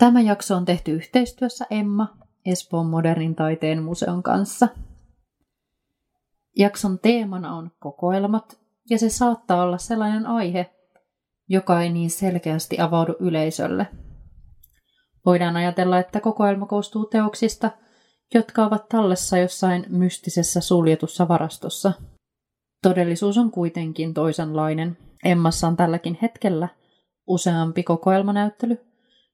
Tämä jakso on tehty yhteistyössä Emma, Espoon modernin taiteen museon kanssa. Jakson teemana on kokoelmat, ja se saattaa olla sellainen aihe, joka ei niin selkeästi avaudu yleisölle. Voidaan ajatella, että kokoelma koostuu teoksista, jotka ovat tallessa jossain mystisessä suljetussa varastossa. Todellisuus on kuitenkin toisenlainen. Emmassa on tälläkin hetkellä useampi kokoelmanäyttely,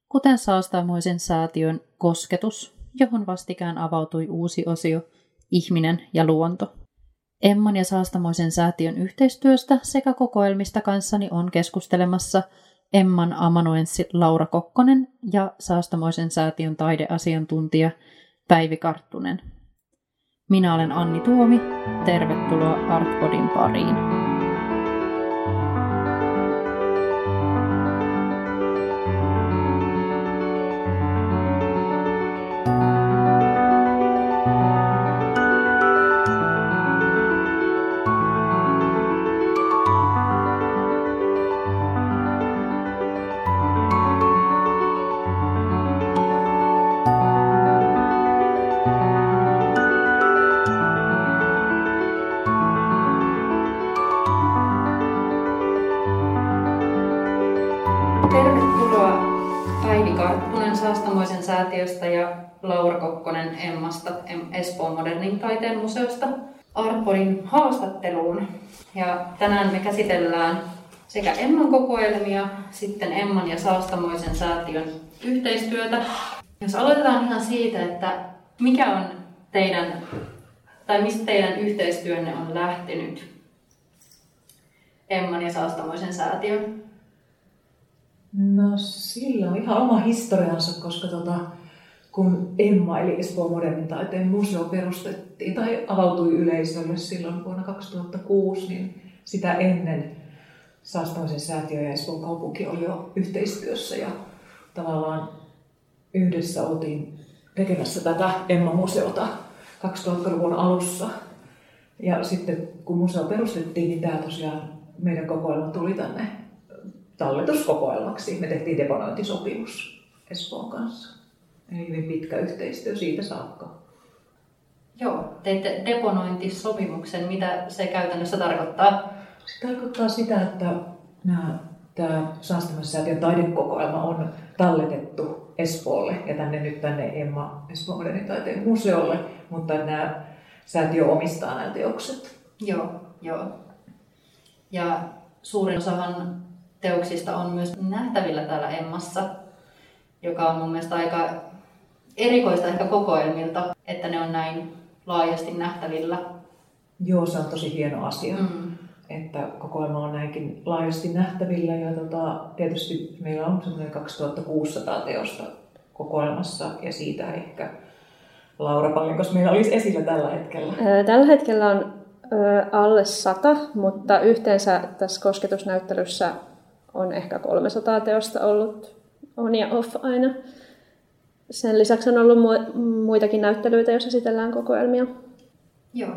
kuten Saastamoisen säätiön Kosketus, johon vastikään avautui uusi osio Ihminen ja luonto. Emman ja Saastamoisen säätiön yhteistyöstä sekä kokoelmista kanssani on keskustelemassa Emman amanuenssi Laura Kokkonen ja Saastamoisen säätiön taideasiantuntija Päivi Karttunen. Minä olen Anni Tuomi. Tervetuloa Artpodin pariin. Tänään me käsitellään sekä Emman kokoelmia, sitten Emman ja Saastamoisen säätiön yhteistyötä. Jos aloitetaan ihan siitä, että mikä on teidän, tai mistä teidän yhteistyönne on lähtenyt Emman ja Saastamoisen säätiön? No sillä on ihan oma historiansa, koska tota, kun Emma eli Espoon modernin taiteen museo perustettiin tai avautui yleisölle silloin vuonna 2006, niin sitä ennen Saastamoisen säätiö ja Espoon kaupunki oli jo yhteistyössä ja tavallaan yhdessä oltiin tekemässä tätä Emma-museota 2000-luvun alussa. Ja sitten kun museo perustettiin, niin tämä tosiaan meidän kokoelma tuli tänne talletuskokoelmaksi. Me tehtiin deponointisopimus Espoon kanssa. Eli hyvin pitkä yhteistyö siitä saakka. Joo, teitte deponointisopimuksen. Mitä se käytännössä tarkoittaa? Se tarkoittaa sitä, että nämä, tämä Saastamossäätiön taidekokoelma on talletettu Espoolle ja tänne nyt tänne Emma Espoon modernitaiteen museolle, mutta nämä säätiö omistaa nämä teokset. Joo, joo. Ja suurin osahan teoksista on myös nähtävillä täällä Emmassa, joka on mun mielestä aika erikoista ehkä kokoelmilta, että ne on näin laajasti nähtävillä. Joo, se on tosi hieno asia, mm. Että kokoelma on näinkin laajasti nähtävillä. Ja tota, tietysti meillä on semmoinen 2600 teosta kokoelmassa ja siitä ehkä Laura, paljonko meillä olisi esillä tällä hetkellä? Tällä hetkellä on alle sata, mutta yhteensä tässä kosketusnäyttelyssä on ehkä 300 teosta ollut on ja off aina. Sen lisäksi on ollut muitakin näyttelyitä, joissa esitellään kokoelmia. Joo.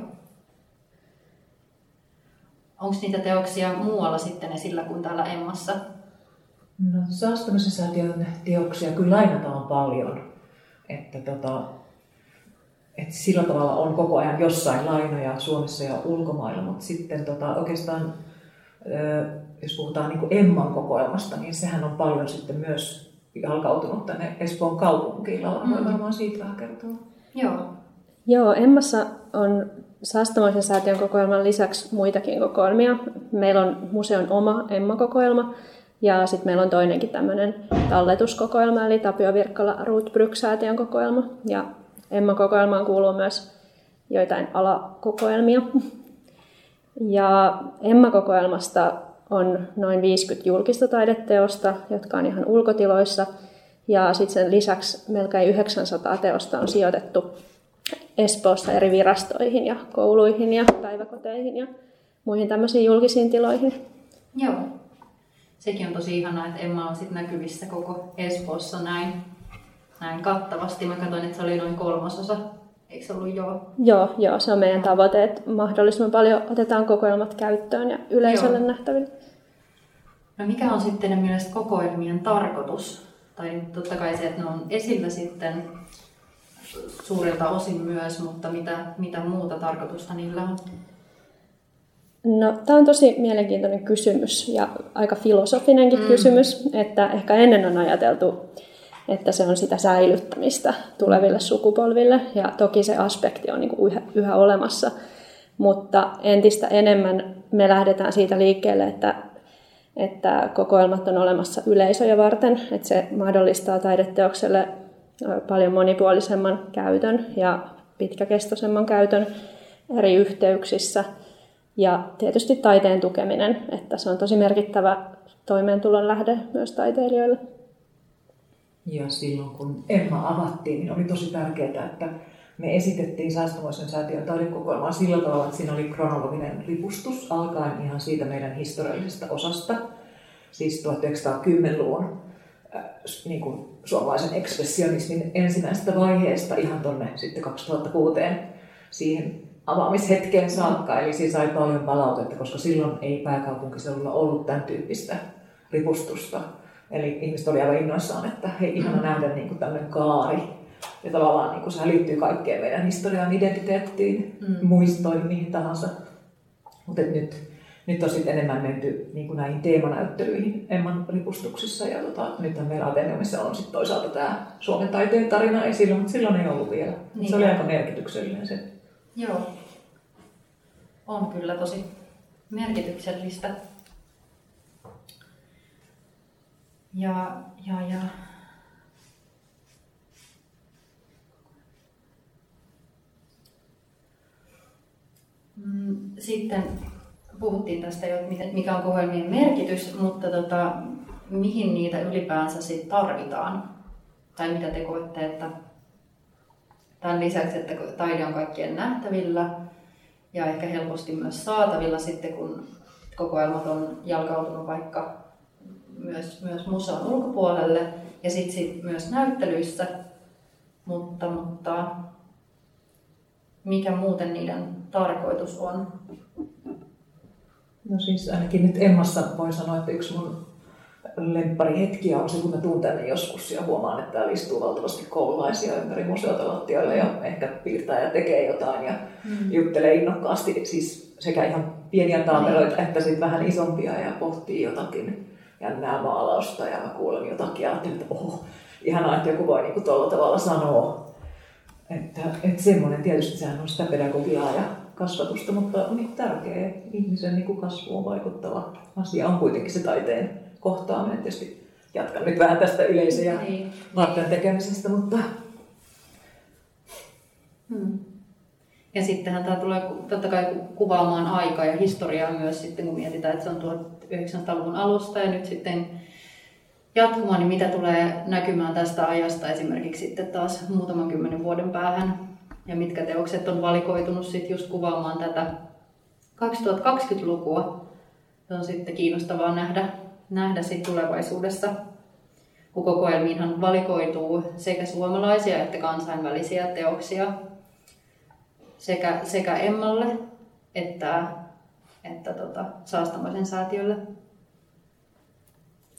Onko niitä teoksia muualla sitten esillä kuin täällä Emmassa? No, saastumisen säätiön teoksia kyllä lainataan paljon. Että tota, että sillä tavalla on koko ajan jossain lainoja Suomessa ja ulkomailla, mutta sitten tota, oikeastaan jos puhutaan niin kuin Emman kokoelmasta, niin sehän on paljon sitten myös jalkautunut tänne Espoon kaupunkiin. Laura voi mm. varmaan siitä vähän kertoa. Joo. Joo, Emmassa on Saastamoisen säätiön kokoelman lisäksi muitakin kokoelmia. Meillä on museon oma Emma-kokoelma ja sitten meillä on toinenkin tämmöinen talletuskokoelma, eli Tapio Virkkala Rootbryk-säätiön kokoelma. Ja Emma-kokoelmaan kuuluu myös joitain alakokoelmia. Ja Emma-kokoelmasta on noin 50 julkista taideteosta, jotka on ihan ulkotiloissa. Ja sitten sen lisäksi melkein 900 teosta on sijoitettu Espoossa eri virastoihin ja kouluihin ja päiväkoteihin ja muihin tämmöisiin julkisiin tiloihin. Joo. Sekin on tosi ihanaa, että Emma on sitten näkyvissä koko Espoossa näin, näin kattavasti. Mä katsoin, että se oli noin kolmasosa Eikö se ollut joo? Joo, joo, se on meidän tavoite, että mahdollisimman paljon otetaan kokoelmat käyttöön ja yleisölle joo. nähtäville. No mikä on sitten mielestä kokoelmien tarkoitus? tai totta kai se, että ne on esillä sitten suurilta osin myös, mutta mitä, mitä muuta tarkoitusta niillä on? No, tämä on tosi mielenkiintoinen kysymys ja aika filosofinenkin mm. kysymys, että ehkä ennen on ajateltu, että se on sitä säilyttämistä tuleville sukupolville ja toki se aspekti on niin kuin yhä, yhä olemassa, mutta entistä enemmän me lähdetään siitä liikkeelle, että, että kokoelmat on olemassa yleisöjä varten, että se mahdollistaa taideteokselle paljon monipuolisemman käytön ja pitkäkestoisemman käytön eri yhteyksissä – ja tietysti taiteen tukeminen, että se on tosi merkittävä toimeentulon lähde myös taiteilijoille. Ja silloin kun Emma avattiin, niin oli tosi tärkeää, että me esitettiin Säästömoisen säätiön taidekokoelmaa sillä tavalla, että siinä oli kronologinen ripustus alkaen ihan siitä meidän historiallisesta osasta, siis 1910-luvun äh, niin kuin suomalaisen ekspressionismin ensimmäisestä vaiheesta ihan tonne sitten 2006 siihen avaamishetkeen saakka, eli siis sai paljon palautetta, koska silloin ei pääkaupunkiseudulla ollut tämän tyyppistä ripustusta. Eli ihmiset oli aivan innoissaan, että hei, ihana mm. nähdä niin kuin tämmöinen kaari. Ja tavallaan niin kuin sehän liittyy kaikkeen meidän historiaan, identiteettiin, mm. muistoihin, mihin tahansa. Mutta nyt, nyt on sitten enemmän menty niin kuin näihin teemanäyttelyihin Emman ripustuksissa. Ja tota, nythän meillä Ateneumissa on sitten toisaalta tämä Suomen taiteen tarina esillä, mutta silloin ei ollut vielä. Niin. Se oli aika merkityksellinen se Joo, on kyllä tosi merkityksellistä. Ja, ja, ja mm, Sitten puhuttiin tästä jo, että mikä on kohelmien merkitys, mutta tota, mihin niitä ylipäänsä sit tarvitaan? Tai mitä te koette, että Tämän lisäksi, että taide on kaikkien nähtävillä ja ehkä helposti myös saatavilla sitten, kun kokoelmat on jalkautunut vaikka myös, myös museon ulkopuolelle ja sitten sit myös näyttelyissä. Mutta, mutta mikä muuten niiden tarkoitus on? No siis ainakin nyt Emmassa voi sanoa, että yksi mun lempparihetkiä on se, kun mä tuun tänne joskus ja huomaan, että täällä istuu valtavasti koululaisia ympäri museota lattialle ja ehkä piirtää ja tekee jotain ja mm. juttelee innokkaasti siis sekä ihan pieniä taameroita mm. että sitten vähän isompia ja pohtii jotakin jännää maalausta ja kuulen jotakin ja ajattelin, että oho, ihanaa, että joku voi niinku tuolla tavalla sanoa. Että, että semmoinen tietysti sehän on sitä pedagogiaa ja kasvatusta, mutta on niin tärkeä ihmisen niin kasvuun vaikuttava asia on kuitenkin se taiteen kohtaaminen. Tietysti jatkan nyt vähän tästä yleisöjä niin. varten tekemisestä, mutta... Hmm. Ja sittenhän tämä tulee totta kai kuvaamaan aikaa ja historiaa myös sitten, kun mietitään, että se on 1900-luvun alusta ja nyt sitten jatkumaan, niin mitä tulee näkymään tästä ajasta esimerkiksi sitten taas muutaman kymmenen vuoden päähän ja mitkä teokset on valikoitunut sitten just kuvaamaan tätä 2020-lukua. Se on sitten kiinnostavaa nähdä, nähdä sit tulevaisuudessa, kun kokoelmiinhan valikoituu sekä suomalaisia että kansainvälisiä teoksia sekä, sekä Emmalle että, että tota, Saastamoisen säätiölle.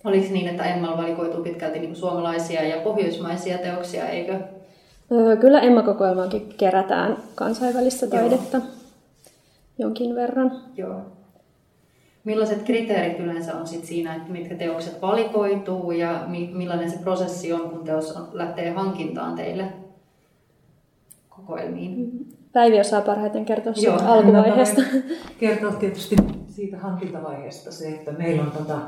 Oliko niin, että Emmalla valikoituu pitkälti niin suomalaisia ja pohjoismaisia teoksia, eikö? Kyllä Emma-kokoelmaankin kerätään kansainvälistä taidetta Joo. jonkin verran. Joo. Millaiset kriteerit yleensä on sit siinä, että mitkä teokset valikoituu ja millainen se prosessi on, kun teos lähtee hankintaan teille kokoelmiin? Päivi osaa parhaiten kertoa siitä Joo, alkuvaiheesta. Kertoa tietysti siitä hankintavaiheesta se, että meillä on tota,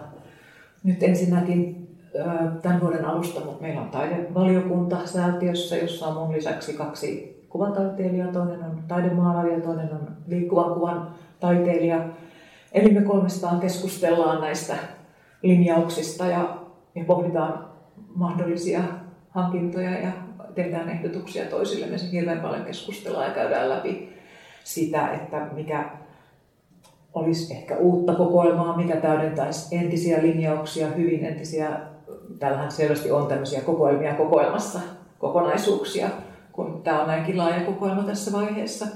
nyt ensinnäkin tämän vuoden alusta, meillä on taidevaliokunta säätiössä, jossa on mun lisäksi kaksi kuvataiteilijaa, toinen on taidemaalari ja toinen on liikkuvan kuvan taiteilija. Eli me kolmestaan keskustellaan näistä linjauksista ja, ja pohditaan mahdollisia hankintoja ja tehdään ehdotuksia toisille. Me hirveän paljon keskustellaan ja käydään läpi sitä, että mikä olisi ehkä uutta kokoelmaa, mikä täydentäisi entisiä linjauksia, hyvin entisiä, täällähän selvästi on tämmöisiä kokoelmia kokoelmassa, kokonaisuuksia, kun tämä on näinkin laaja kokoelma tässä vaiheessa.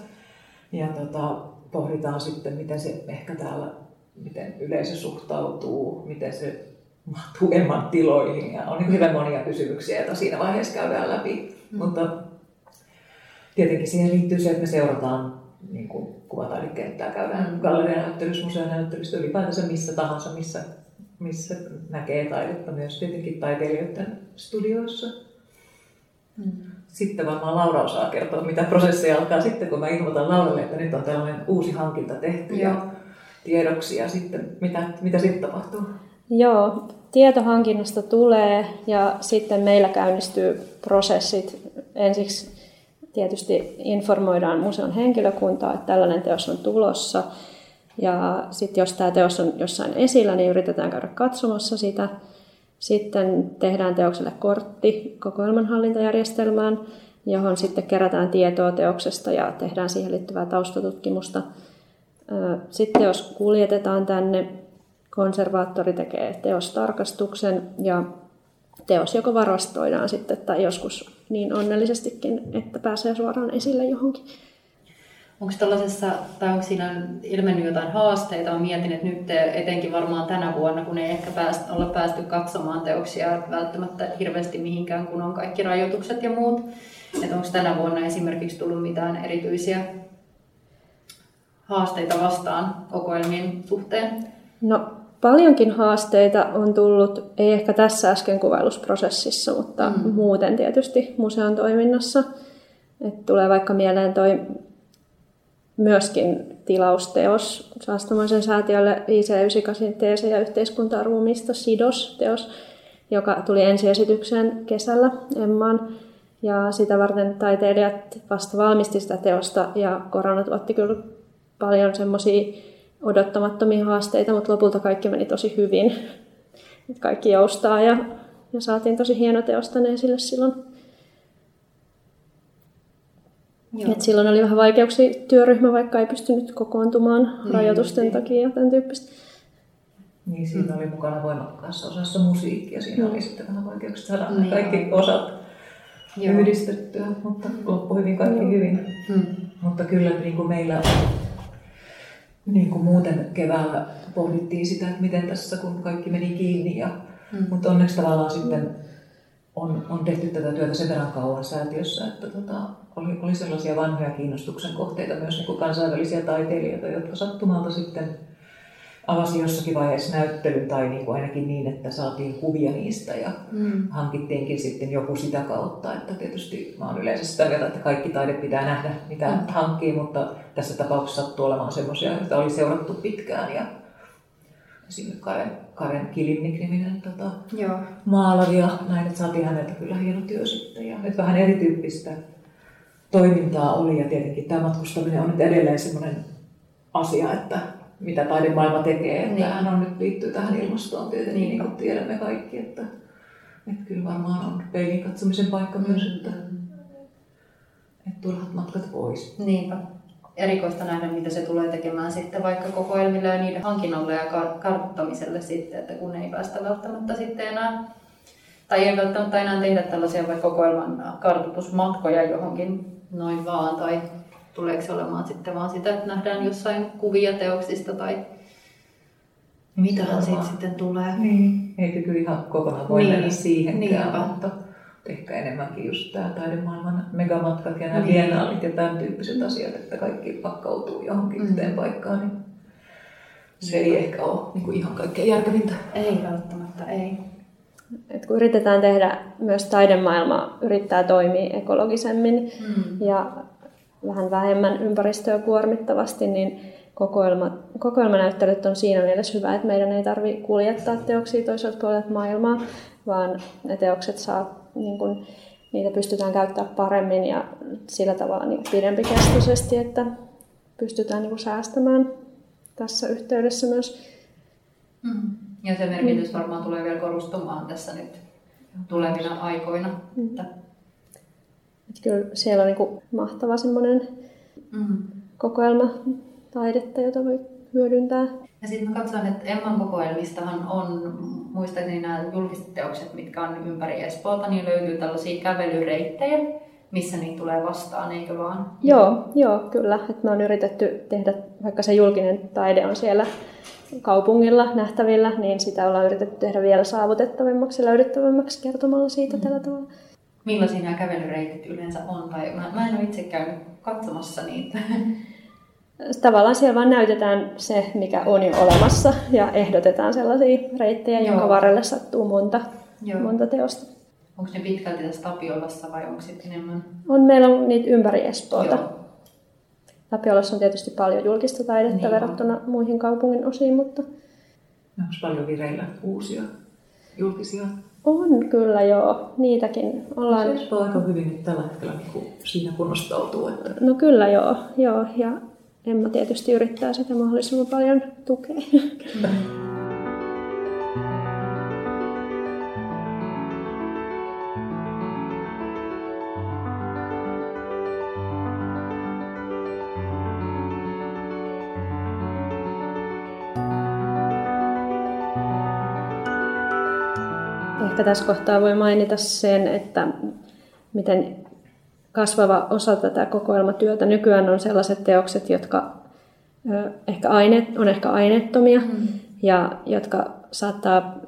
Ja tota, pohditaan sitten, miten se ehkä täällä, miten yleisö suhtautuu, miten se mahtuu Emman tiloihin ja on niin hyvin monia kysymyksiä, joita siinä vaiheessa käydään läpi. Mm. Mutta tietenkin siihen liittyy se, että me seurataan niin kuin kuvataidekenttää, käydään mm. gallerianäyttelyssä, museonäyttelyssä, ylipäätänsä missä tahansa, missä, missä näkee taidetta, myös tietenkin taiteilijoiden studioissa. Mm. Sitten varmaan Laura osaa kertoa, mitä prosessi alkaa sitten, kun mä ilmoitan Lauralle, että nyt on tällainen uusi hankinta tehty Joo. ja tiedoksi ja sitten mitä, mitä sitten tapahtuu? Joo, tietohankinnasta tulee ja sitten meillä käynnistyy prosessit. Ensiksi tietysti informoidaan museon henkilökuntaa, että tällainen teos on tulossa. Ja sitten jos tämä teos on jossain esillä, niin yritetään käydä katsomassa sitä. Sitten tehdään teokselle kortti kokoelmanhallintajärjestelmään, johon sitten kerätään tietoa teoksesta ja tehdään siihen liittyvää taustatutkimusta. Sitten teos kuljetetaan tänne, konservaattori tekee teostarkastuksen ja teos joko varastoidaan sitten tai joskus niin onnellisestikin, että pääsee suoraan esille johonkin. Onko tällaisessa, tai onko siinä ilmennyt jotain haasteita? Olen mietin, että nyt etenkin varmaan tänä vuonna, kun ei ehkä pääst, olla päästy katsomaan teoksia välttämättä hirveästi mihinkään, kun on kaikki rajoitukset ja muut. Että onko tänä vuonna esimerkiksi tullut mitään erityisiä haasteita vastaan kokoelmien suhteen? No paljonkin haasteita on tullut, ei ehkä tässä äsken kuvailusprosessissa, mutta mm. muuten tietysti museon toiminnassa. Et tulee vaikka mieleen toi myöskin tilausteos Saastamoisen säätiölle IC98 teese ja yhteiskuntaa ruumiista SIDOS-teos, joka tuli ensiesitykseen kesällä Emmaan. Ja sitä varten taiteilijat vasta valmisti sitä teosta ja korona tuotti kyllä paljon semmoisia odottamattomia haasteita, mutta lopulta kaikki meni tosi hyvin. Kaikki joustaa ja, ja saatiin tosi hieno teos tänne esille silloin. Et silloin oli vähän vaikeuksia työryhmä, vaikka ei pystynyt kokoontumaan niin, rajoitusten niin. takia ja tämän tyyppistä. Niin, siinä mm. oli mukana voimakkaassa osassa musiikkia. Siinä mm. oli sitten vähän vaikeuksia saada niin. kaikki osat Joo. yhdistettyä, mutta loppui hyvin kaikki Joo. hyvin. Mm. Mutta kyllä niin kuin meillä niin kuin muuten keväällä pohdittiin sitä, että miten tässä, kun kaikki meni kiinni. Ja, mm. Mutta onneksi tavallaan sitten on, on tehty tätä työtä sen verran kauan säätiössä, että tota, oli, oli sellaisia vanhoja kiinnostuksen kohteita myös niin kuin kansainvälisiä taiteilijoita, jotka sattumalta sitten avasi jossakin vaiheessa näyttelyn tai niin kuin ainakin niin, että saatiin kuvia niistä ja mm. hankittiinkin sitten joku sitä kautta. Että tietysti mä oon yleensä sitä mieltä, että kaikki taide pitää nähdä, mitä mm. hankkii, mutta tässä tapauksessa sattuu olemaan semmoisia, joita oli seurattu pitkään ja esimerkiksi Karen, Karen Kilimnik-niminen tota, Joo. maalari ja näin, että saatiin häneltä kyllä hieno työ sitten. Ja, että vähän erityyppistä toimintaa oli ja tietenkin tämä matkustaminen on nyt edelleen semmoinen asia, että mitä taidemaailma tekee. Että niin. hän on nyt liittyy tähän ilmastoon tietenkin, niin, niin kuin tiedämme kaikki. Että, että kyllä varmaan on peilin katsomisen paikka myös, mm. että, että turhat matkat pois. Niinpä. Erikoista nähdä, mitä se tulee tekemään sitten vaikka kokoelmille ja niiden hankinnalle ja kar- kartoittamiselle sitten, että kun ei päästä välttämättä sitten enää tai ei välttämättä enää tehdä tällaisia vaikka kokoelman kartoitusmatkoja johonkin noin vaan tai tuleeko se olemaan sitten vaan sitä, että nähdään jossain kuvia teoksista tai mitähän siitä sitten tulee. Niin. Eikö kyllä ihan kokonaan voi niin. mennä siihenkään, Niinpä. mutta ehkä enemmänkin just tämä taidemaailman megamatkat ja nämä niin. biennaalit ja tämän tyyppiset asiat, että kaikki pakkautuu johonkin mm. yhteen paikkaan, niin se ei ehkä ole niin kuin ihan kaikkein järkevintä. Ei välttämättä, ei. Et kun yritetään tehdä, myös taidemaailma yrittää toimia ekologisemmin mm. ja vähän vähemmän ympäristöä kuormittavasti, niin kokoelma, kokoelmanäyttelyt on siinä mielessä hyvä, että meidän ei tarvitse kuljettaa teoksia toiselta puolelta maailmaa, vaan ne teokset saa, niin kun, niitä pystytään käyttämään paremmin ja sillä tavalla niin pidempikestoisesti, että pystytään niin säästämään tässä yhteydessä myös. Mm. Ja se merkitys varmaan tulee vielä korostumaan tässä nyt tulevina aikoina. Mm. Että että kyllä siellä on niin mahtava semmoinen mm. kokoelma taidetta, jota voi hyödyntää. Ja sitten mä katson, että Emman kokoelmistahan on, muistaakseni nämä julkiset teokset, mitkä on ympäri Espoota, niin löytyy tällaisia kävelyreittejä, missä niitä tulee vastaan, eikö vaan? Joo, joo kyllä. Et me on yritetty tehdä, vaikka se julkinen taide on siellä kaupungilla nähtävillä, niin sitä ollaan yritetty tehdä vielä saavutettavimmaksi ja löydettävämmäksi kertomalla siitä mm. tällä tavalla. Millaisia nämä kävelyreitit yleensä on? Tai mä, mä en ole itse käynyt katsomassa niitä. Tavallaan siellä vaan näytetään se, mikä on jo olemassa ja ehdotetaan sellaisia reittejä, Joo. jonka varrelle sattuu monta, Joo. monta teosta. Onko ne pitkälti tässä Tapiolassa vai onko sitten enemmän? On, meillä on niitä ympäri Espoota. Joo. Tapiolassa on tietysti paljon julkista taidetta niin verrattuna on. muihin kaupungin osiin, mutta... Onko paljon vireillä uusia julkisia? On kyllä joo, niitäkin ollaan... Se Espoo aika hyvin nyt tällä hetkellä niin siinä kunnostautuu. Että... No kyllä joo, joo, ja Emma tietysti yrittää sitä mahdollisimman paljon tukea. Ehkä tässä kohtaa voi mainita sen, että miten kasvava osa tätä kokoelmatyötä nykyään on sellaiset teokset, jotka ehkä aine, on ehkä aineettomia mm. ja jotka saattaa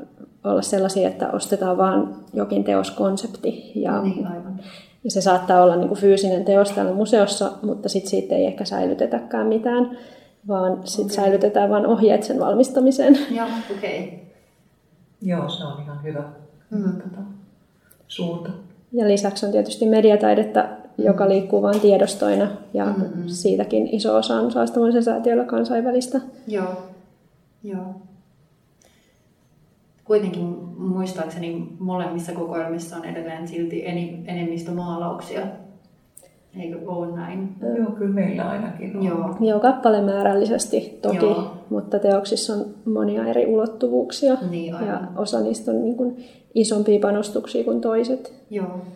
olla sellaisia, että ostetaan vain jokin teoskonsepti. Ja, niin, aivan. ja se saattaa olla niin kuin fyysinen teos täällä museossa, mutta sit siitä ei ehkä säilytetäkään mitään, vaan sit okay. säilytetään vain ohjeet sen valmistamiseen. Joo, okei. Okay. Joo, se on ihan hyvä mm. tota, suunta. Ja lisäksi on tietysti mediataidetta, joka mm. liikkuu vain tiedostoina, ja mm-hmm. siitäkin iso osa on saastamoisen säätiöllä kansainvälistä. Joo, joo. Kuitenkin muistaakseni molemmissa kokoelmissa on edelleen silti enemmistö maalauksia. Eikö ole näin? Joo, kyllä meillä ainakin on. Joo, Joo kappalemäärällisesti toki, Joo. mutta teoksissa on monia eri ulottuvuuksia. Niin, ja osa niistä on niin kuin isompia panostuksia kuin toiset. Joo.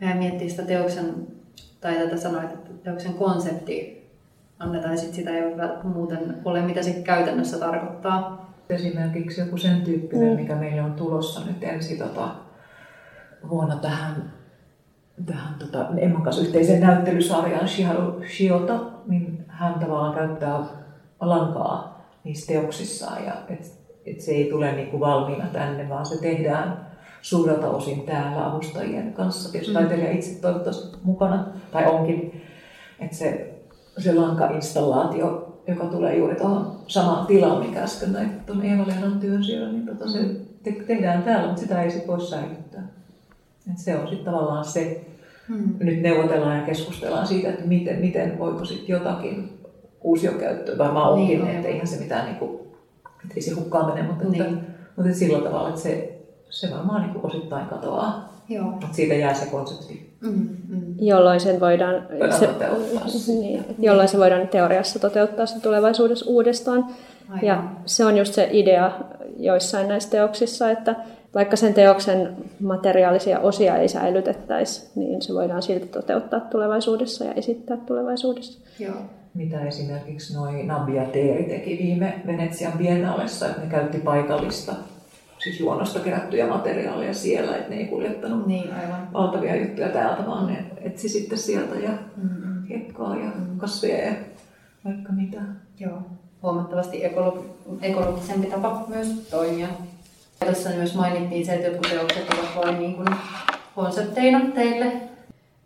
Mä miettii sitä teoksen, tai tätä sanoit, että teoksen konsepti annetaan, sit sitä ei muuten ole, mitä se käytännössä tarkoittaa. Esimerkiksi joku sen tyyppinen, mm. mikä meille on tulossa nyt ensi tota, vuonna tähän, tähän tota, Emman kanssa yhteiseen näyttelysarjaan Shiota, niin hän tavallaan käyttää lankaa niissä teoksissaan ja et että se ei tule niin kuin valmiina tänne, vaan se tehdään suurelta osin täällä avustajien kanssa. Tietysti mm. taiteilija itse toivottavasti mukana, tai onkin, että se, se lankainstallaatio, joka tulee juuri tuohon samaan tilaan, mikä äsken näit tuon Eeva-Leenan työn siellä, niin tota se te- tehdään täällä, mutta sitä ei sitten voi säilyttää. Et se on sitten tavallaan se, mm. nyt neuvotellaan ja keskustellaan siitä, että miten, miten voiko sitten jotakin uusiokäyttöä, varmaan onkin, niin, että eihän se mitään niin kuin ei se hukkaan mene, mutta, niin. että, mutta että sillä tavalla, että se, se varmaan niin kuin osittain katoaa. Joo. Mutta siitä jää se konsepti. Mm, mm. Jolloin sen voidaan, voidaan se, toteuttaa. Niin, jolloin se voidaan teoriassa toteuttaa se tulevaisuudessa uudestaan. Aivan. Ja se on just se idea joissain näissä teoksissa, että vaikka sen teoksen materiaalisia osia ei säilytettäisi, niin se voidaan silti toteuttaa tulevaisuudessa ja esittää tulevaisuudessa. Joo mitä esimerkiksi noin Nabi ja Teeri teki viime Venetsian biennaalessa, että ne käytti paikallista siis juonosta kerättyjä materiaaleja siellä, että ne ei kuljettanut niin, aivan. valtavia juttuja täältä, vaan ne etsi sitten sieltä ja mm-hmm. hiekkaa ja mm-hmm. kasveja ja vaikka mitä. Joo, huomattavasti ekologi- ekologisempi tapa myös toimia. Tässä myös mainittiin se, että jotkut teokset ovat vain niin kuin konsepteina teille.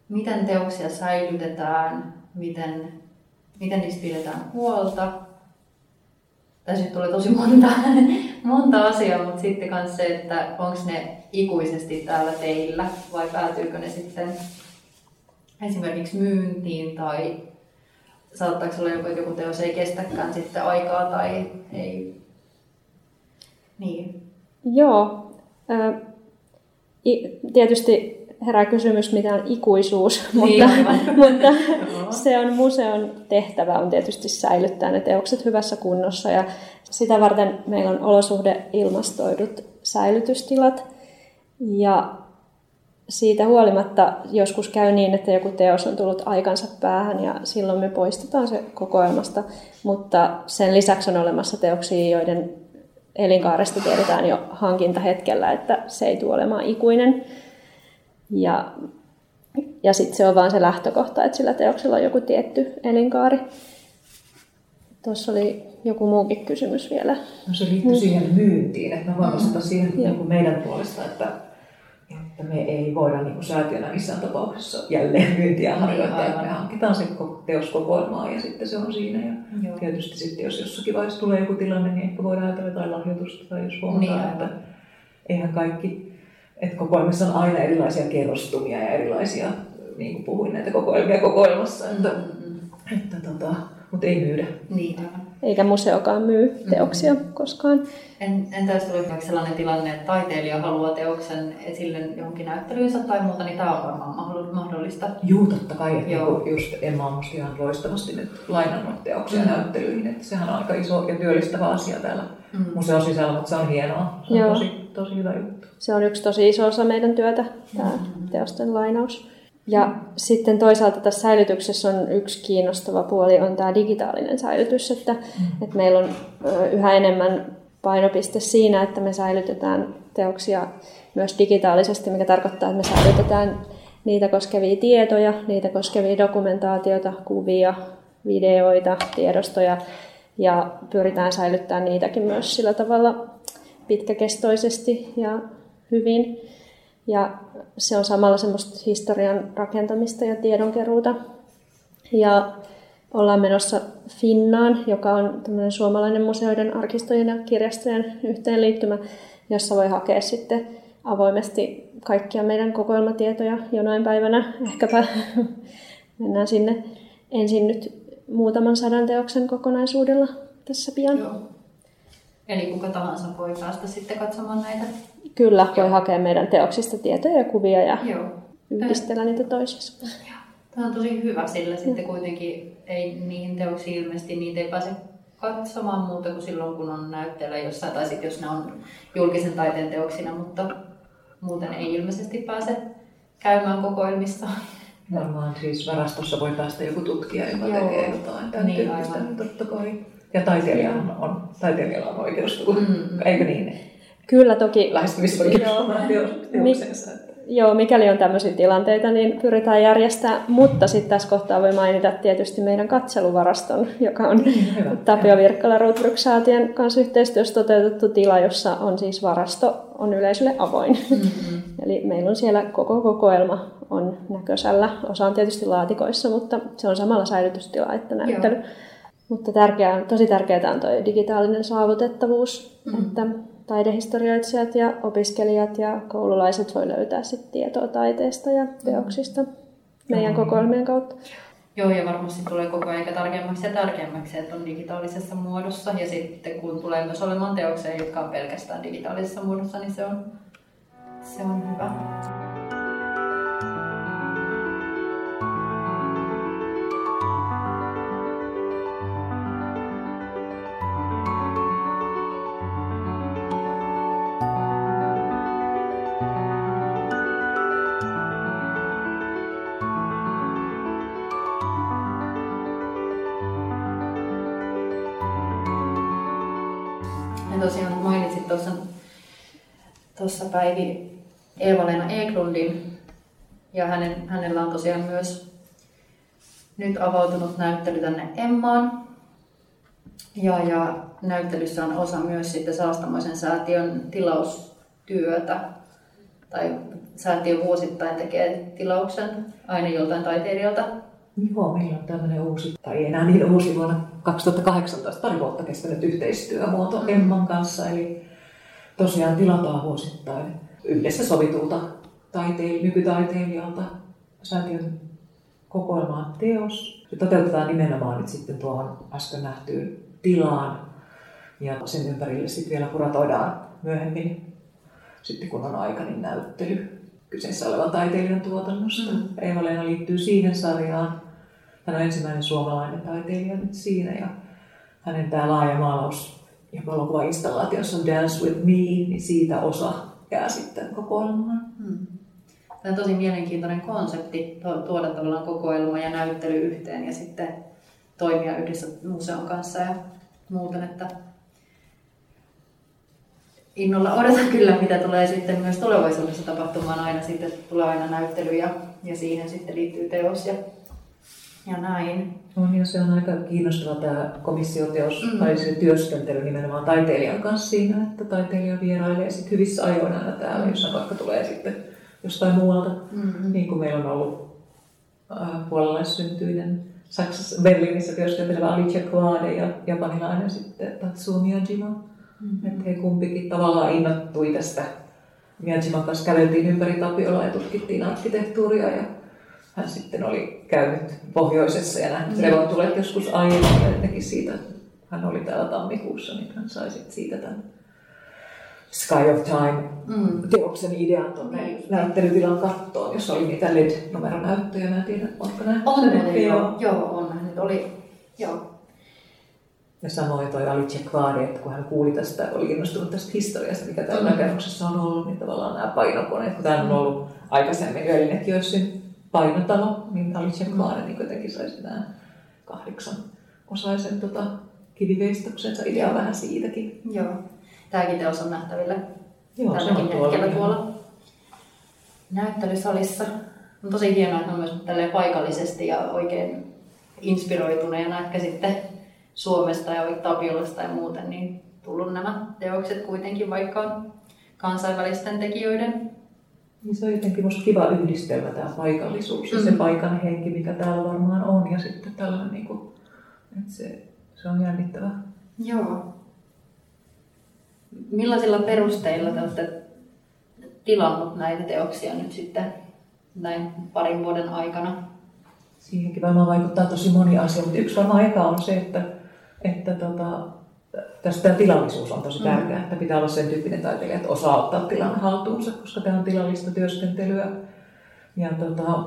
Miten teoksia säilytetään, miten miten niistä pidetään huolta. Tässä nyt tulee tosi monta, monta asiaa, mutta sitten myös se, että onko ne ikuisesti täällä teillä vai päätyykö ne sitten esimerkiksi myyntiin tai saattaako olla joku, joku teos ei kestäkään sitten aikaa tai ei. Niin. Joo. Tietysti herää kysymys, mitä on ikuisuus, niin, mutta, mutta se on museon tehtävä on tietysti säilyttää ne teokset hyvässä kunnossa ja sitä varten meillä on olosuhdeilmastoidut säilytystilat. Ja siitä huolimatta joskus käy niin, että joku teos on tullut aikansa päähän ja silloin me poistetaan se kokoelmasta, mutta sen lisäksi on olemassa teoksia, joiden elinkaaresta tiedetään jo hankintahetkellä, että se ei tule olemaan ikuinen. Ja, ja sitten se on vaan se lähtökohta, että sillä teoksella on joku tietty elinkaari. Tuossa oli joku muukin kysymys vielä. No se liittyy mm. siihen myyntiin, että mä voin vastata siihen mm. niin meidän puolesta, että, että me ei voida niin säätiönä missään tapauksessa jälleen myyntiä niin, harjoittaa. Aivan. Me hankitaan se teos kokoelmaan ja sitten se on siinä. Ja Joo. tietysti sitten jos jossakin vaiheessa tulee joku tilanne, niin ehkä voidaan ajatella jotain lahjoitusta tai jos huomataan, niin, että eihän kaikki, että kokoelmissa on aina erilaisia kerrostumia ja erilaisia, niin kuin puhuin näitä kokoelmia kokoelmassa, että, mm-hmm. että tota, mutta ei myydä. Niin, Eikä museokaan myy teoksia mm-hmm. koskaan. En, entä jos tulee sellainen tilanne, että taiteilija haluaa teoksen esille johonkin näyttelyynsä tai muuta, niin tämä on varmaan mahdollista. Juu, totta kai. Että Joo. Niin just Emma on musta ihan loistavasti nyt lainannut teoksia mm. näyttelyihin. Että sehän on aika iso ja työllistävä asia täällä mm. museon sisällä, mutta se on hienoa. Se on Joo. tosi, tosi hyvä juttu. Se on yksi tosi iso osa meidän työtä, tämä mm. teosten lainaus. Ja sitten toisaalta tässä säilytyksessä on yksi kiinnostava puoli on tämä digitaalinen säilytys, että, mm. että meillä on yhä enemmän painopiste siinä, että me säilytetään teoksia myös digitaalisesti, mikä tarkoittaa, että me säilytetään niitä koskevia tietoja, niitä koskevia dokumentaatiota, kuvia, videoita, tiedostoja ja pyritään säilyttämään niitäkin myös sillä tavalla pitkäkestoisesti ja hyvin. Ja se on samalla semmoista historian rakentamista ja tiedonkeruuta. Ja ollaan menossa Finnaan, joka on tämmöinen suomalainen museoiden, arkistojen ja kirjastojen yhteenliittymä, jossa voi hakea sitten avoimesti kaikkia meidän kokoelmatietoja jonain päivänä. Ehkäpä mennään sinne ensin nyt muutaman sadan teoksen kokonaisuudella tässä pian. Joo. Eli kuka tahansa voi päästä sitten katsomaan näitä? Kyllä, voi Joo. hakea meidän teoksista tietoja ja kuvia ja Joo. yhdistellä niitä toisiinsa. Tämä on tosi hyvä, sillä Joo. sitten kuitenkin ei niihin teoksiin ilmeisesti niitä ei pääse katsomaan muuta kuin silloin, kun on näytteellä jossain, tai sitten jos ne on julkisen taiteen teoksina, mutta muuten ei ilmeisesti pääse käymään kokoelmissa. Varmaan siis varastossa voi päästä joku tutkija, joka Joo. tekee jotain tämän niin, tyyppistä, aivan. totta kai. Ja taiteilijalla on, on, taiteilijalla on oikeus, mm. eikö niin? Kyllä toki. Lähestymisoikeus teoksensa. Joo, mikäli on tämmöisiä tilanteita, niin pyritään järjestämään. Mutta sitten tässä kohtaa voi mainita tietysti meidän katseluvaraston, joka on niin, Hyvä. Tapio Virkkala Rootbrooks-säätiön kanssa yhteistyössä toteutettu tila, jossa on siis varasto on yleisölle avoin. Mm-hmm. Eli meillä on siellä koko kokoelma on näköisellä. Osa on tietysti laatikoissa, mutta se on samalla säilytystila että näyttely. Joo. Mutta tärkeää, tosi tärkeää on tuo digitaalinen saavutettavuus, mm. että taidehistorioitsijat ja opiskelijat ja koululaiset voi löytää sit tietoa taiteesta ja teoksista mm. meidän kokoelmien kautta. Joo, ja varmasti tulee koko ajan tarkemmaksi ja tärkeämmäksi, että on digitaalisessa muodossa. Ja sitten kun tulee myös olemaan teoksia, jotka on pelkästään digitaalisessa muodossa, niin se on, se on hyvä. Tuossa Päivi Eeva-Leena Eklundin ja hänen, hänellä on tosiaan myös nyt avautunut näyttely tänne Emmaan. Ja, ja näyttelyssä on osa myös sitten Saastamoisen säätiön tilaustyötä. Tai säätiö vuosittain tekee tilauksen aina joltain taiteilijalta. Joo, meillä on tämmöinen uusi, tai ei enää niin uusi vuonna 2018, pari vuotta kestänyt yhteistyömuoto Emman kanssa. Eli tosiaan tilataan vuosittain yhdessä sovitulta taiteil- nykytaiteilijalta säätiön kokoelmaan teos. Se toteutetaan nimenomaan nyt sitten tuohon äsken nähtyyn tilaan ja sen ympärille sitten vielä kuratoidaan myöhemmin, sitten kun on aika, niin näyttely kyseessä olevan taiteilijan tuotannosta. Mm. Eeva-Leena liittyy siihen sarjaan. Hän on ensimmäinen suomalainen taiteilija nyt siinä ja hänen tämä laaja maalaus ja valokuvainstallaatiossa on Dance with Me, niin siitä osa jää sitten kokoelmaan. Hmm. Tämä on tosi mielenkiintoinen konsepti tuoda tavallaan kokoelma ja näyttely yhteen ja sitten toimia yhdessä museon kanssa ja muuten, että innolla odotan kyllä, mitä tulee sitten myös tulevaisuudessa tapahtumaan. Aina sitten tulee aina näyttely ja, ja siihen sitten liittyy teos ja, ja näin. On ja se on aika kiinnostava tämä komissioteos mm. tai se työskentely nimenomaan taiteilijan kanssa siinä, että taiteilija vierailee sit hyvissä ajoin aina täällä, mm. jos vaikka tulee sitten jostain muualta. Mm-hmm. Niin kuin meillä on ollut äh, puolalaissyntyinen Saksassa, Berliinissä työskentelevä Alicia Kwade ja japanilainen sitten Tatsuo Miyajima. Mm-hmm. Että he kumpikin tavallaan innottui tästä. Miyajiman kanssa käveltiin ympäri Tapiolaa ja tutkittiin arkkitehtuuria ja hän sitten oli käynyt pohjoisessa ja nähnyt mm. revontulet joskus aiemmin ja teki siitä, hän oli täällä tammikuussa, niin hän sai sitten siitä tämän Sky of Time mm. teoksen idean tuonne mm. näyttelytilan kattoon, jossa oli niitä LED-numeronäyttöjä. Mä en tiedä, onko nähnyt On, ne, joo, joo, on nähnyt. Oli, joo. Ja samoin toi Alice Kvaari, että kun hän kuuli tästä, oli innostunut tästä historiasta, mikä täällä mm. rakennuksessa on ollut, niin tavallaan nämä painokoneet, kun tämä on ollut aikaisemmin Öljinetjössin painotalo, niin Alice Kvaari niin kuitenkin saisi nämä kahdeksan osaisen tota, kiviveistoksensa idea vähän siitäkin. Joo. Tämäkin teos on nähtävillä Joo, tälläkin hetkellä tuolla, tuolla näyttelysalissa. On tosi hienoa, että on myös paikallisesti ja oikein inspiroituneena ehkä sitten Suomesta ja Tapiolasta ja muuten, niin tullut nämä teokset kuitenkin, vaikka on kansainvälisten tekijöiden. Niin se on jotenkin musta kiva yhdistelmä tämä paikallisuus ja mm. se paikan henki, mikä täällä varmaan on ja sitten tällainen, niin kuin, että se, se on jännittävä. Joo. Millaisilla perusteilla te olette tilannut näitä teoksia nyt sitten näin parin vuoden aikana? Siihenkin varmaan vaikuttaa tosi moni asia, mutta yksi varmaan eka on se, että, että tota, tästä tämä tilallisuus on tosi tärkeää, mm. että pitää olla sen tyyppinen taiteilija, että osaa ottaa tilan haltuunsa, koska tämä on tilallista työskentelyä. Ja tota,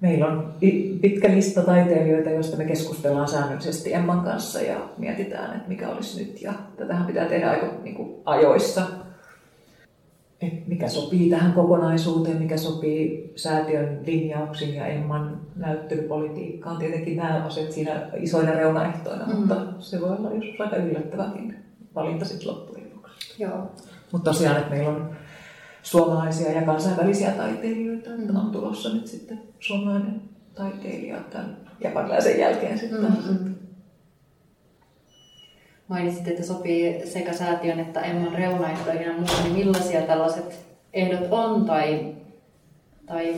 Meillä on pitkä lista taiteilijoita, joista me keskustellaan säännöllisesti Emman kanssa ja mietitään, että mikä olisi nyt. Ja tätähän pitää tehdä aika niin kuin ajoissa. Et mikä sopii tähän kokonaisuuteen, mikä sopii säätiön linjauksiin ja Emman näyttelypolitiikkaan. Tietenkin nämä asiat siinä isoina reunaehtoina, mm-hmm. mutta se voi olla joskus aika yllättäväkin valinta sitten loppujen lopuksi. Mutta tosiaan, että meillä on suomalaisia ja kansainvälisiä taiteilijoita. Mm. On tulossa nyt sitten suomalainen taiteilija tämän japanilaisen jälkeen sitten. Mm-hmm. Mainitsit, että sopii sekä säätiön että Emman reunaehtoja ja muuta, niin millaisia tällaiset ehdot on tai, tai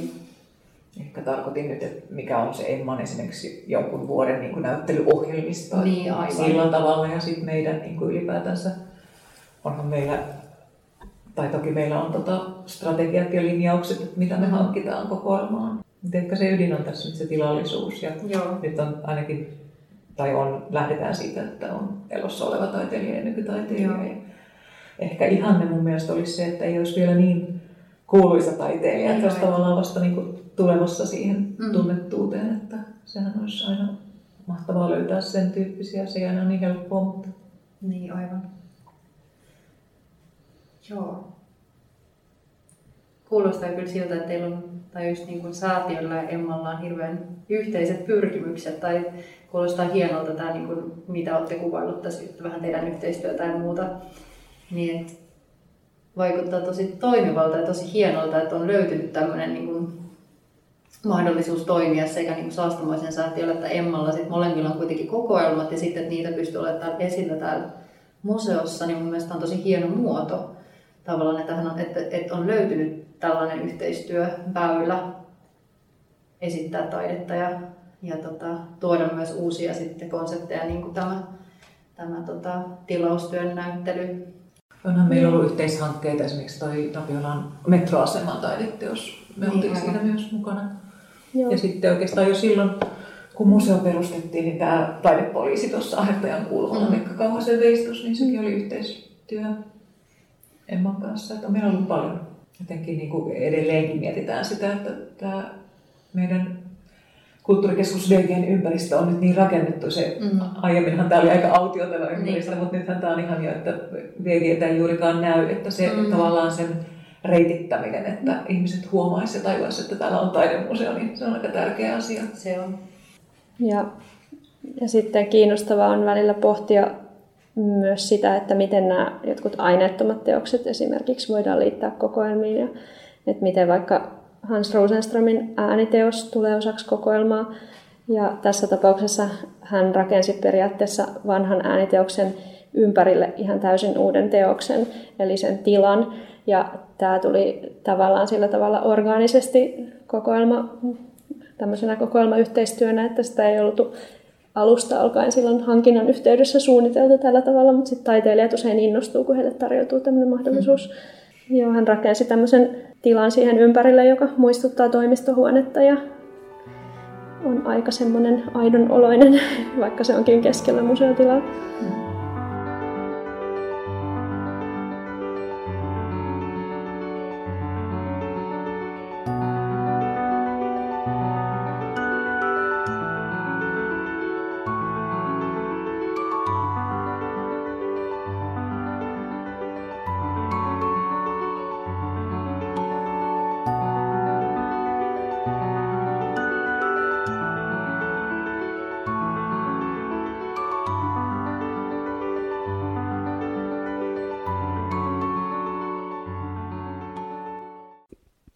Ehkä tarkoitin nyt, että mikä on se Emman esimerkiksi jonkun vuoden niin kuin näyttelyohjelmisto niin, aivan. sillä tavalla ja sitten meidän niin kuin ylipäätänsä onhan meillä tai toki meillä on tota strategiat ja linjaukset, että mitä me mm. hankitaan kokoelmaan. Mutta ehkä se ydin on tässä nyt se tilallisuus. Ja Joo. nyt on ainakin, tai on, lähdetään siitä, että on elossa oleva taiteilija ja nykytaiteilija. Ja ehkä ihanne mun mielestä olisi se, että ei olisi vielä niin kuuluisa taiteilija, että olisi tavallaan vasta niin kuin tulemassa siihen mm. tunnettuuteen, että sehän olisi aina mahtavaa löytää sen tyyppisiä, se ei aina niin helppoa, mutta... Niin, aivan. Joo. Kuulostaa kyllä siltä, että teillä on, tai just niin kuin säätiöllä ja Emmalla on hirveän yhteiset pyrkimykset, tai kuulostaa hienolta tämä, niin kuin, mitä olette kuvaillut tässä, vähän teidän yhteistyötä ja muuta. Niin, että vaikuttaa tosi toimivalta ja tosi hienolta, että on löytynyt tämmöinen niin kuin, mahdollisuus toimia sekä niin saastamoisen säätiöllä että Emmalla. Sitten molemmilla on kuitenkin kokoelmat ja sitten, että niitä pystyy olemaan esillä täällä museossa, niin mun mielestä on tosi hieno muoto tavallaan, että, on, että, että on löytynyt tällainen yhteistyöväylä esittää taidetta ja, ja tota, tuoda myös uusia sitten konsepteja, niin kuin tämä, tämä tota, tilaustyön näyttely. Onhan meillä ollut yhteishankkeita, esimerkiksi toi Tapiolan metroaseman taideteos. Me niin, oltiin siinä myös mukana. Joo. Ja sitten oikeastaan jo silloin, kun museo perustettiin, niin tämä taidepoliisi tuossa Ahertajan kulmalla, mm. Mekka Kauhasen veistos, niin sekin oli yhteistyö Emman kanssa. Että on meillä ollut paljon. Jotenkin niin kuin edelleenkin mietitään sitä, että tämä meidän kulttuurikeskus DGn ympäristö on nyt niin rakennettu. Se, mm. Aiemminhan tämä oli aika autiotava ympäristö, niin. mutta nythän tämä on ihan jo, että VGtä ei juurikaan näy, että se mm. tavallaan sen reitittäminen, että mm. ihmiset huomaisivat ja tajuaisivat, että täällä on taidemuseo, niin se on aika tärkeä asia. Se on. Ja, ja sitten kiinnostavaa on välillä pohtia myös sitä, että miten nämä jotkut aineettomat teokset esimerkiksi voidaan liittää kokoelmiin ja että miten vaikka Hans Rosenströmin ääniteos tulee osaksi kokoelmaa. Ja tässä tapauksessa hän rakensi periaatteessa vanhan ääniteoksen ympärille ihan täysin uuden teoksen, eli sen tilan. Ja tämä tuli tavallaan sillä tavalla orgaanisesti kokoelma, tämmöisenä kokoelmayhteistyönä, että sitä ei ollut alusta alkaen silloin hankinnan yhteydessä suunniteltu tällä tavalla, mutta sitten taiteilijat usein innostuu, kun heille tarjoutuu tämmöinen mahdollisuus. Mm. Joo, hän rakensi tämmöisen tilan siihen ympärille, joka muistuttaa toimistohuonetta ja on aika semmoinen aidon oloinen, vaikka se onkin keskellä museotilaa. Mm.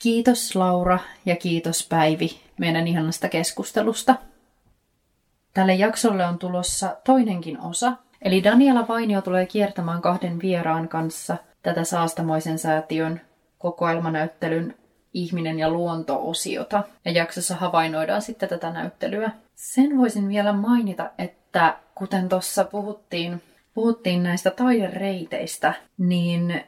Kiitos Laura ja kiitos Päivi meidän ihanasta keskustelusta. Tälle jaksolle on tulossa toinenkin osa, eli Daniela Vainio tulee kiertämään kahden vieraan kanssa tätä Saastamoisen säätiön kokoelmanäyttelyn ihminen ja luonto-osiota. Ja jaksossa havainnoidaan sitten tätä näyttelyä. Sen voisin vielä mainita, että kuten tuossa puhuttiin, puhuttiin näistä taidereiteistä, niin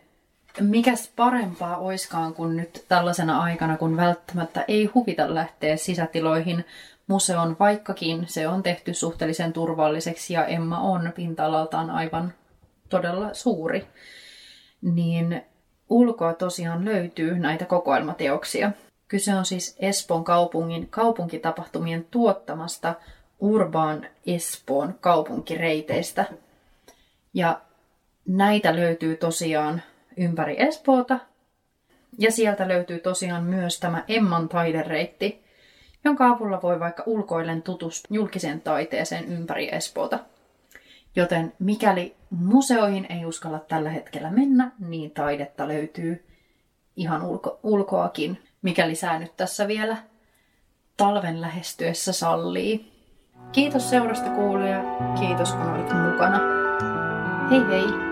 mikäs parempaa oiskaan kuin nyt tällaisena aikana, kun välttämättä ei huvita lähteä sisätiloihin museon, vaikkakin se on tehty suhteellisen turvalliseksi ja Emma on pinta-alaltaan aivan todella suuri. Niin ulkoa tosiaan löytyy näitä kokoelmateoksia. Kyse on siis Espoon kaupungin kaupunkitapahtumien tuottamasta Urban Espoon kaupunkireiteistä. Ja näitä löytyy tosiaan ympäri Espoota. Ja sieltä löytyy tosiaan myös tämä Emman taidereitti, jonka avulla voi vaikka ulkoillen tutustua julkiseen taiteeseen ympäri Espoota. Joten mikäli museoihin ei uskalla tällä hetkellä mennä, niin taidetta löytyy ihan ulko- ulkoakin, mikäli säännöt tässä vielä talven lähestyessä sallii. Kiitos seurasta kuulija, kiitos kun olit mukana. Hei hei!